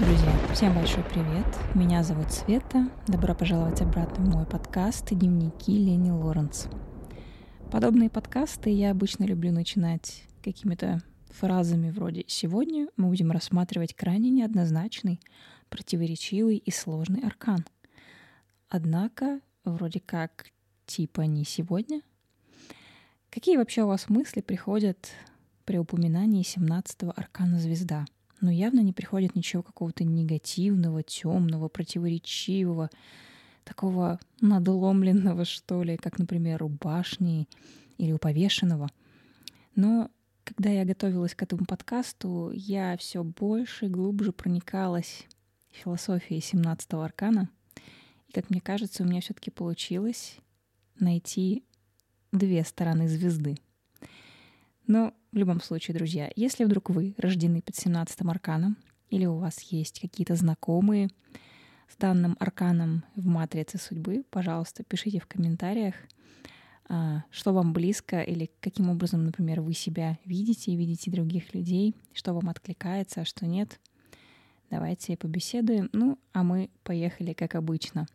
Друзья, всем большой привет. Меня зовут Света. Добро пожаловать обратно в мой подкаст «Дневники Лени Лоренц». Подобные подкасты я обычно люблю начинать какими-то фразами вроде «Сегодня мы будем рассматривать крайне неоднозначный, противоречивый и сложный аркан». Однако, вроде как, типа не сегодня. Какие вообще у вас мысли приходят при упоминании 17-го аркана звезда — но явно не приходит ничего какого-то негативного, темного, противоречивого, такого надломленного, что ли, как, например, у башни или у повешенного. Но когда я готовилась к этому подкасту, я все больше и глубже проникалась философией 17-го аркана. И, как мне кажется, у меня все-таки получилось найти две стороны звезды. Но в любом случае, друзья, если вдруг вы рождены под 17 арканом, или у вас есть какие-то знакомые с данным арканом в матрице судьбы, пожалуйста, пишите в комментариях, а, что вам близко или каким образом, например, вы себя видите и видите других людей, что вам откликается, а что нет. Давайте побеседуем. Ну, а мы поехали, как обычно.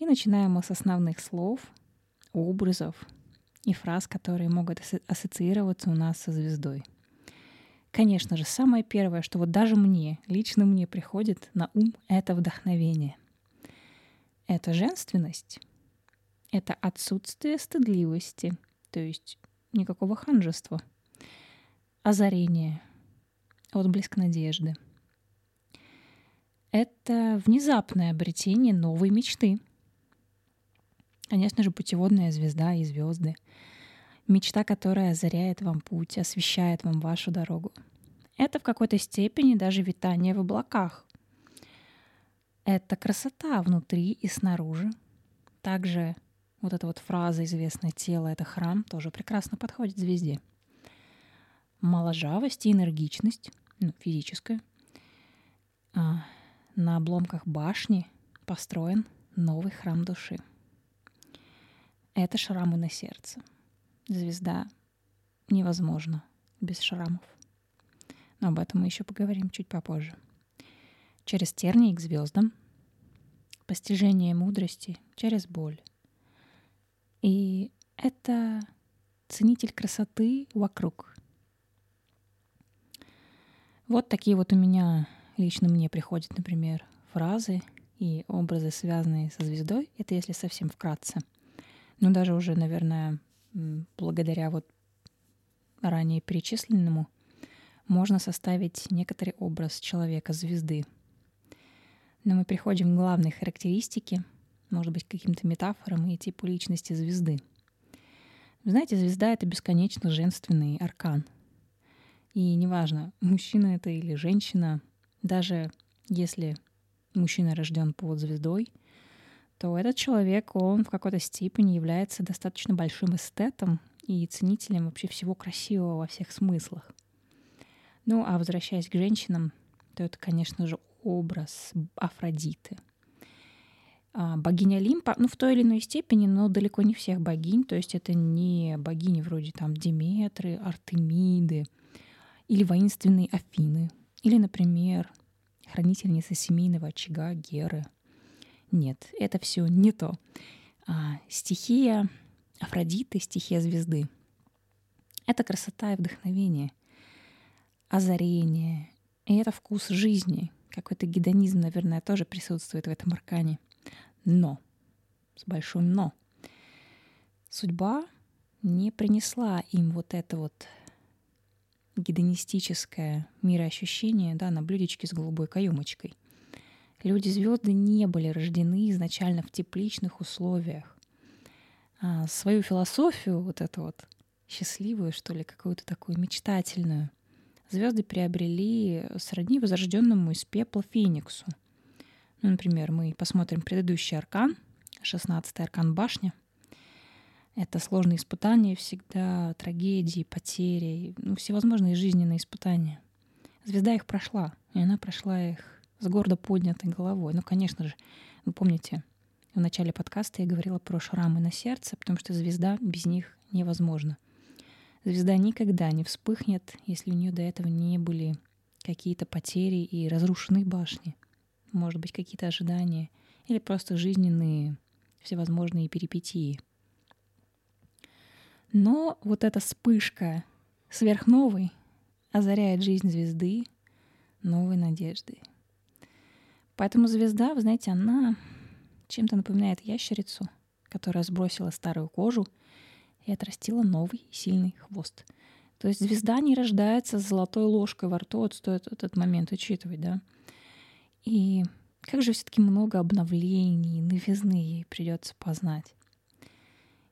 И начинаем мы с основных слов, образов, и фраз, которые могут ассоциироваться у нас со звездой. Конечно же, самое первое, что вот даже мне, лично мне приходит на ум, это вдохновение. Это женственность, это отсутствие стыдливости, то есть никакого ханжества, озарение, отблеск надежды. Это внезапное обретение новой мечты — Конечно же, путеводная звезда и звезды. Мечта, которая озаряет вам путь, освещает вам вашу дорогу. Это в какой-то степени даже витание в облаках. Это красота внутри и снаружи. Также вот эта вот фраза известная «тело — это храм» тоже прекрасно подходит звезде. Моложавость и энергичность, ну, физическая. А, на обломках башни построен новый храм души — это шрамы на сердце. Звезда невозможно без шрамов. Но об этом мы еще поговорим чуть попозже. Через тернии к звездам, постижение мудрости через боль. И это ценитель красоты вокруг. Вот такие вот у меня лично мне приходят, например, фразы и образы, связанные со звездой. Это если совсем вкратце — ну, даже уже, наверное, благодаря вот ранее перечисленному, можно составить некоторый образ человека-звезды. Но мы приходим к главной характеристике, может быть, каким-то метафорам и типу личности звезды. Знаете, звезда — это бесконечно женственный аркан. И неважно, мужчина это или женщина, даже если мужчина рожден под звездой, то этот человек, он в какой-то степени является достаточно большим эстетом и ценителем вообще всего красивого во всех смыслах. Ну, а возвращаясь к женщинам, то это, конечно же, образ Афродиты. А богиня Олимпа, ну, в той или иной степени, но далеко не всех богинь, то есть это не богини вроде там Диметры, Артемиды или воинственные Афины, или, например, хранительница семейного очага Геры — нет, это все не то. А, стихия Афродиты, стихия звезды. Это красота и вдохновение, озарение. И это вкус жизни. Какой-то гедонизм, наверное, тоже присутствует в этом аркане. Но, с большим но, судьба не принесла им вот это вот гедонистическое мироощущение да, на блюдечке с голубой каемочкой. Люди-звезды не были рождены изначально в тепличных условиях. А свою философию, вот эту вот счастливую, что ли, какую-то такую мечтательную, звезды приобрели сродни возрожденному из пепла Фениксу. Ну, например, мы посмотрим предыдущий аркан, 16-й аркан башня. Это сложные испытания всегда, трагедии, потери, ну, всевозможные жизненные испытания. Звезда их прошла, и она прошла их с гордо поднятой головой. Ну, конечно же, вы помните, в начале подкаста я говорила про шрамы на сердце, потому что звезда без них невозможна. Звезда никогда не вспыхнет, если у нее до этого не были какие-то потери и разрушенные башни, может быть, какие-то ожидания или просто жизненные всевозможные перипетии. Но вот эта вспышка сверхновой озаряет жизнь звезды новой надеждой. Поэтому звезда, вы знаете, она чем-то напоминает ящерицу, которая сбросила старую кожу и отрастила новый сильный хвост. То есть звезда не рождается с золотой ложкой во рту, вот стоит этот момент учитывать, да. И как же все-таки много обновлений, новизны ей придется познать.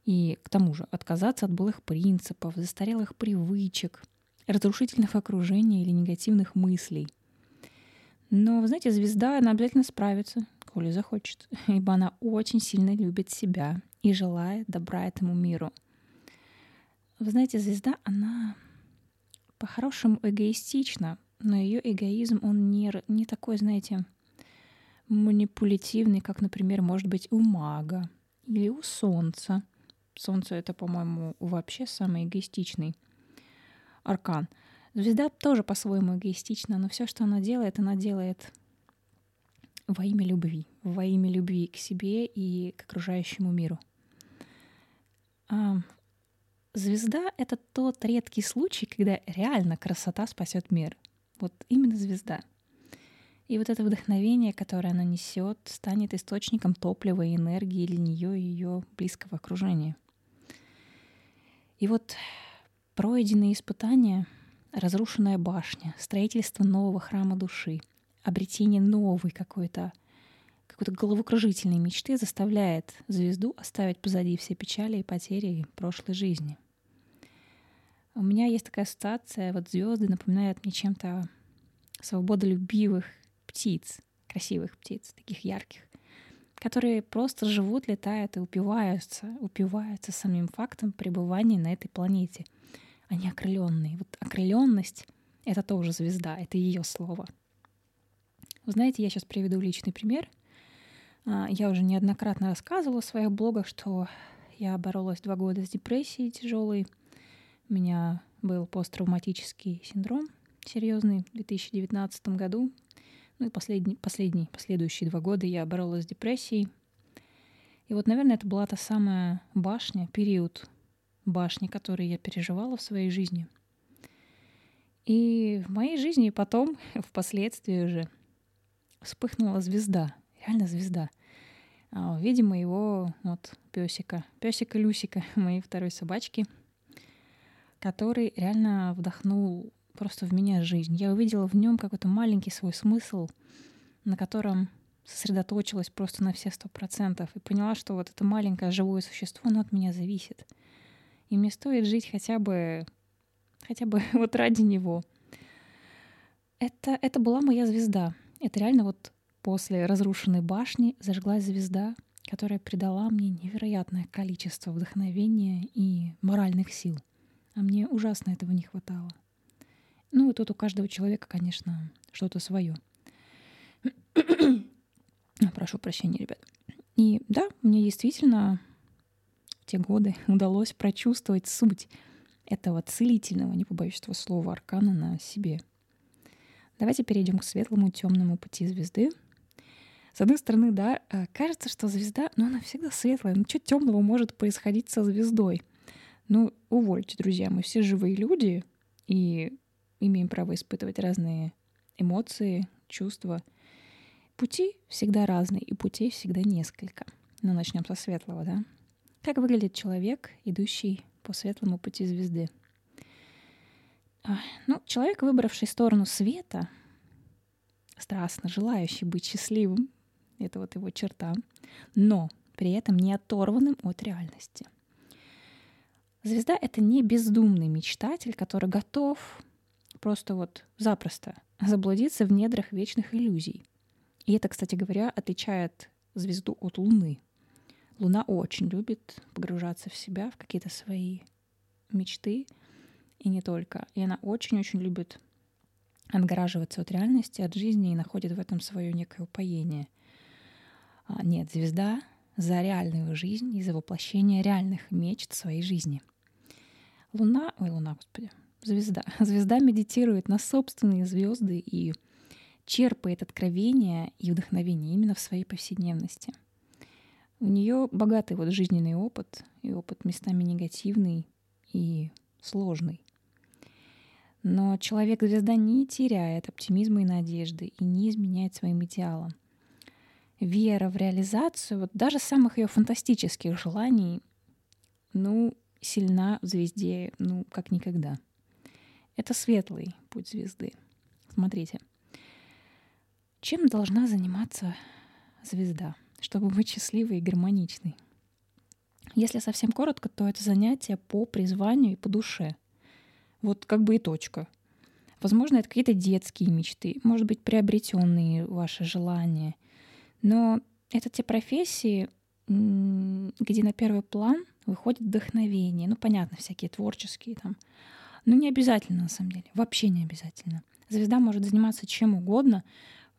И к тому же отказаться от былых принципов, застарелых привычек, разрушительных окружений или негативных мыслей. Но, вы знаете, звезда, она обязательно справится, коли захочет, ибо она очень сильно любит себя и желает добра этому миру. Вы знаете, звезда, она по-хорошему эгоистична, но ее эгоизм, он не, не такой, знаете, манипулятивный, как, например, может быть у мага или у солнца. Солнце — это, по-моему, вообще самый эгоистичный аркан. Звезда тоже по-своему эгоистична, но все, что она делает, она делает во имя любви, во имя любви к себе и к окружающему миру. А звезда — это тот редкий случай, когда реально красота спасет мир. Вот именно звезда. И вот это вдохновение, которое она несет, станет источником топлива и энергии для нее и ее близкого окружения. И вот пройденные испытания, разрушенная башня, строительство нового храма души, обретение новой какой-то какой-то головокружительной мечты заставляет звезду оставить позади все печали и потери прошлой жизни. У меня есть такая ассоциация, вот звезды напоминают мне чем-то свободолюбивых птиц, красивых птиц, таких ярких, которые просто живут, летают и упиваются, упиваются самим фактом пребывания на этой планете. Они окрыленные. Вот окрыленность — это тоже звезда, это ее слово. Вы знаете, я сейчас приведу личный пример. А, я уже неоднократно рассказывала в своих блогах, что я боролась два года с депрессией тяжелой. У меня был посттравматический синдром серьезный в 2019 году. Ну и последний, последний, последующие два года я боролась с депрессией. И вот, наверное, это была та самая башня, период башни, который я переживала в своей жизни. И в моей жизни потом, впоследствии уже, вспыхнула звезда, реально звезда. А, в виде моего вот песика, песика Люсика, моей второй собачки, который реально вдохнул просто в меня жизнь. Я увидела в нем какой-то маленький свой смысл, на котором сосредоточилась просто на все сто процентов и поняла, что вот это маленькое живое существо, оно от меня зависит. И мне стоит жить хотя бы, хотя бы вот ради него. Это, это была моя звезда. Это реально вот после разрушенной башни зажглась звезда, которая придала мне невероятное количество вдохновения и моральных сил. А мне ужасно этого не хватало. Ну и тут у каждого человека, конечно, что-то свое. Прошу прощения, ребят. И да, мне действительно те годы удалось прочувствовать суть этого целительного, не побоюсь этого слова, аркана на себе. Давайте перейдем к светлому темному пути звезды. С одной стороны, да, э, кажется, что звезда, ну, она всегда светлая. Ну, что темного может происходить со звездой? Ну, увольте, друзья, мы все живые люди, и имеем право испытывать разные эмоции, чувства. Пути всегда разные, и путей всегда несколько. Но начнем со светлого, да? Как выглядит человек, идущий по светлому пути звезды? А, ну, человек, выбравший сторону света, страстно желающий быть счастливым, это вот его черта, но при этом не оторванным от реальности. Звезда — это не бездумный мечтатель, который готов просто вот запросто заблудиться в недрах вечных иллюзий. И это, кстати говоря, отличает звезду от Луны. Луна очень любит погружаться в себя, в какие-то свои мечты, и не только. И она очень-очень любит отгораживаться от реальности, от жизни и находит в этом свое некое упоение. А нет, звезда за реальную жизнь и за воплощение реальных мечт своей жизни. Луна, ой, Луна, господи, звезда. Звезда медитирует на собственные звезды и черпает откровения и вдохновение именно в своей повседневности. У нее богатый вот жизненный опыт, и опыт местами негативный и сложный. Но человек-звезда не теряет оптимизма и надежды и не изменяет своим идеалам. Вера в реализацию вот даже самых ее фантастических желаний, ну, сильна в звезде, ну, как никогда. Это светлый путь звезды. Смотрите. Чем должна заниматься звезда, чтобы быть счастливой и гармоничной? Если совсем коротко, то это занятие по призванию и по душе. Вот как бы и точка. Возможно, это какие-то детские мечты, может быть, приобретенные ваши желания. Но это те профессии, где на первый план выходит вдохновение. Ну, понятно, всякие творческие там. Но не обязательно, на самом деле. Вообще не обязательно. Звезда может заниматься чем угодно,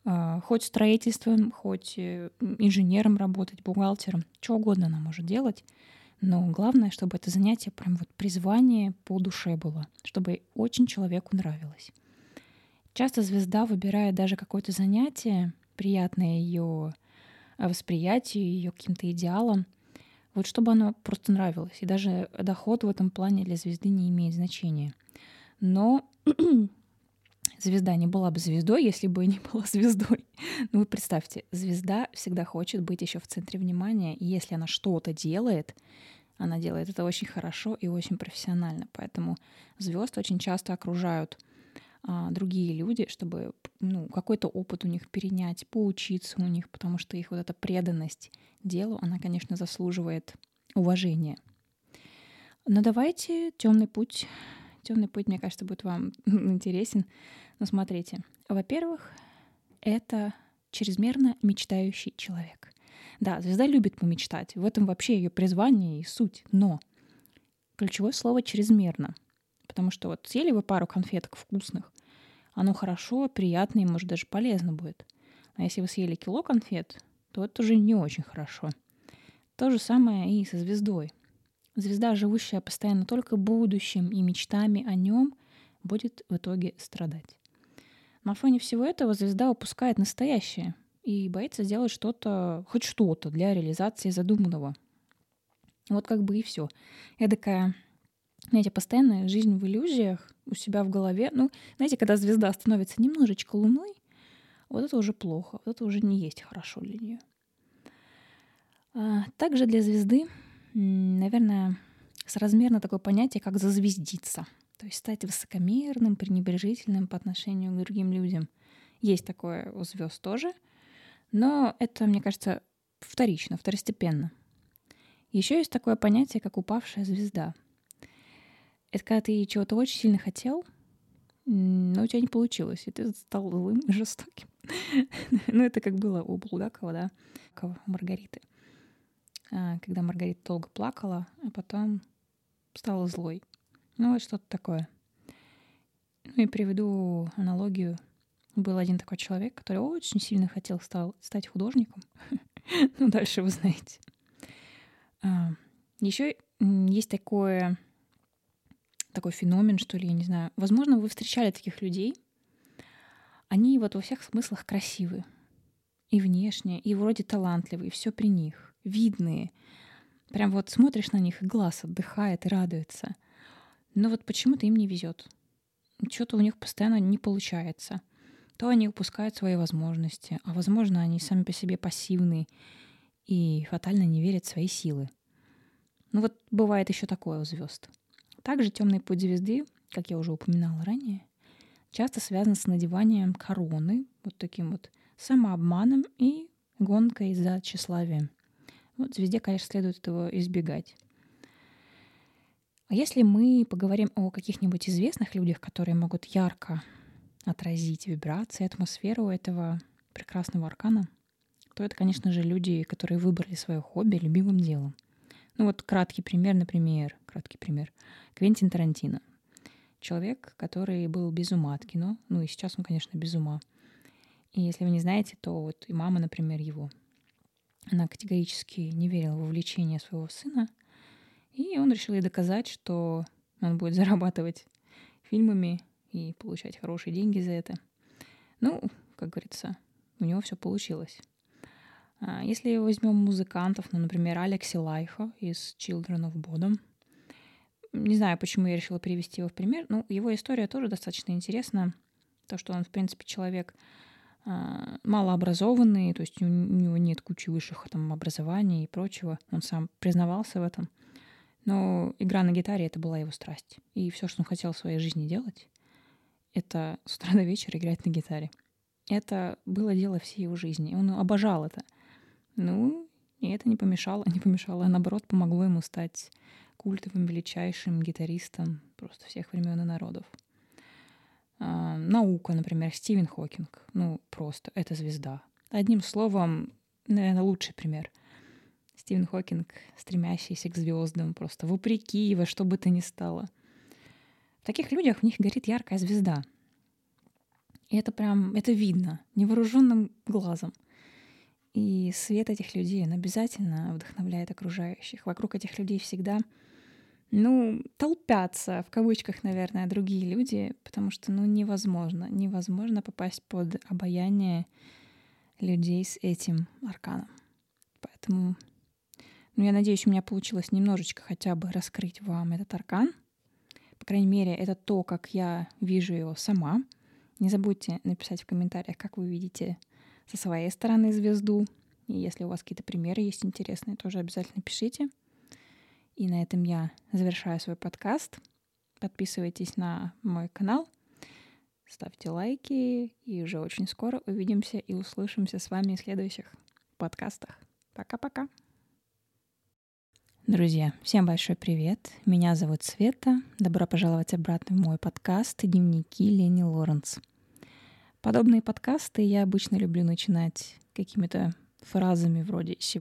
хоть строительством, хоть э, инженером работать, бухгалтером, что угодно она может делать. Но главное, чтобы это занятие прям вот призвание по душе было, чтобы очень человеку нравилось. Часто звезда выбирает даже какое-то занятие, приятное ее восприятию, ее каким-то идеалам, вот чтобы оно просто нравилось. И даже доход в этом плане для звезды не имеет значения. Но звезда не была бы звездой, если бы не была звездой. Ну вы представьте, звезда всегда хочет быть еще в центре внимания, и если она что-то делает, она делает это очень хорошо и очень профессионально. Поэтому звезд очень часто окружают а, другие люди, чтобы ну, какой-то опыт у них перенять, поучиться у них, потому что их вот эта преданность делу, она, конечно, заслуживает уважения. Но давайте темный путь Темный путь, мне кажется, будет вам интересен. Но смотрите, во-первых, это чрезмерно мечтающий человек. Да, звезда любит помечтать. В этом вообще ее призвание и суть. Но ключевое слово чрезмерно. Потому что вот съели вы пару конфеток вкусных, оно хорошо, приятно и, может, даже полезно будет. А если вы съели кило конфет, то это уже не очень хорошо. То же самое и со звездой. Звезда, живущая постоянно только будущим и мечтами о нем, будет в итоге страдать. На фоне всего этого звезда упускает настоящее и боится сделать что-то, хоть что-то для реализации задуманного. Вот как бы и все. Эдакая, знаете, постоянная жизнь в иллюзиях у себя в голове. Ну, знаете, когда звезда становится немножечко луной, вот это уже плохо, вот это уже не есть хорошо для нее. А также для звезды наверное, соразмерно такое понятие, как зазвездиться. То есть стать высокомерным, пренебрежительным по отношению к другим людям. Есть такое у звезд тоже, но это, мне кажется, вторично, второстепенно. Еще есть такое понятие, как упавшая звезда. Это когда ты чего-то очень сильно хотел, но у тебя не получилось, и ты стал злым и жестоким. ну, это как было у Булгакова, да, у Маргариты. А, когда Маргарита долго плакала, а потом стала злой. Ну вот что-то такое. Ну и приведу аналогию. Был один такой человек, который очень сильно хотел стал, стать художником. ну, дальше вы знаете. А, еще есть такое, такой феномен, что ли, я не знаю. Возможно, вы встречали таких людей. Они вот во всех смыслах красивы. И внешне, и вроде талантливые, все при них видные. Прям вот смотришь на них, и глаз отдыхает и радуется. Но вот почему-то им не везет. Что-то у них постоянно не получается. То они упускают свои возможности, а возможно, они сами по себе пассивные и фатально не верят в свои силы. Ну вот бывает еще такое у звезд. Также темный путь звезды, как я уже упоминала ранее, часто связан с надеванием короны, вот таким вот самообманом и гонкой за тщеславием. Вот звезде, конечно, следует этого избегать. А если мы поговорим о каких-нибудь известных людях, которые могут ярко отразить вибрации, атмосферу этого прекрасного аркана, то это, конечно же, люди, которые выбрали свое хобби любимым делом. Ну вот краткий пример, например, краткий пример. Квентин Тарантино. Человек, который был без ума от кино. Ну и сейчас он, конечно, без ума. И если вы не знаете, то вот и мама, например, его она категорически не верила в увлечение своего сына, и он решил ей доказать, что он будет зарабатывать фильмами и получать хорошие деньги за это. Ну, как говорится, у него все получилось. А, если возьмем музыкантов, ну, например, Алекси Лайхо из Children of Bodom, не знаю, почему я решила привести его в пример. Ну, его история тоже достаточно интересна. То, что он, в принципе, человек малообразованный, то есть у него нет кучи высших там, образований и прочего. Он сам признавался в этом. Но игра на гитаре — это была его страсть. И все, что он хотел в своей жизни делать, это с утра до вечера играть на гитаре. Это было дело всей его жизни. Он обожал это. Ну, и это не помешало, не помешало, а наоборот помогло ему стать культовым, величайшим гитаристом просто всех времен и народов. А, наука, например, Стивен Хокинг. Ну, просто, это звезда. Одним словом, наверное, лучший пример. Стивен Хокинг, стремящийся к звездам, просто вопреки во что бы то ни стало. В таких людях в них горит яркая звезда. И это прям, это видно невооруженным глазом. И свет этих людей, он обязательно вдохновляет окружающих. Вокруг этих людей всегда, ну, толпятся, в кавычках, наверное, другие люди, потому что, ну, невозможно, невозможно попасть под обаяние людей с этим арканом. Поэтому, ну, я надеюсь, у меня получилось немножечко хотя бы раскрыть вам этот аркан. По крайней мере, это то, как я вижу его сама. Не забудьте написать в комментариях, как вы видите со своей стороны звезду. И если у вас какие-то примеры есть интересные, тоже обязательно пишите. И на этом я завершаю свой подкаст. Подписывайтесь на мой канал, ставьте лайки, и уже очень скоро увидимся и услышимся с вами в следующих подкастах. Пока-пока. Друзья, всем большой привет. Меня зовут Света. Добро пожаловать обратно в мой подкаст «Дневники Лени Лоренц». Подобные подкасты я обычно люблю начинать какими-то фразами вроде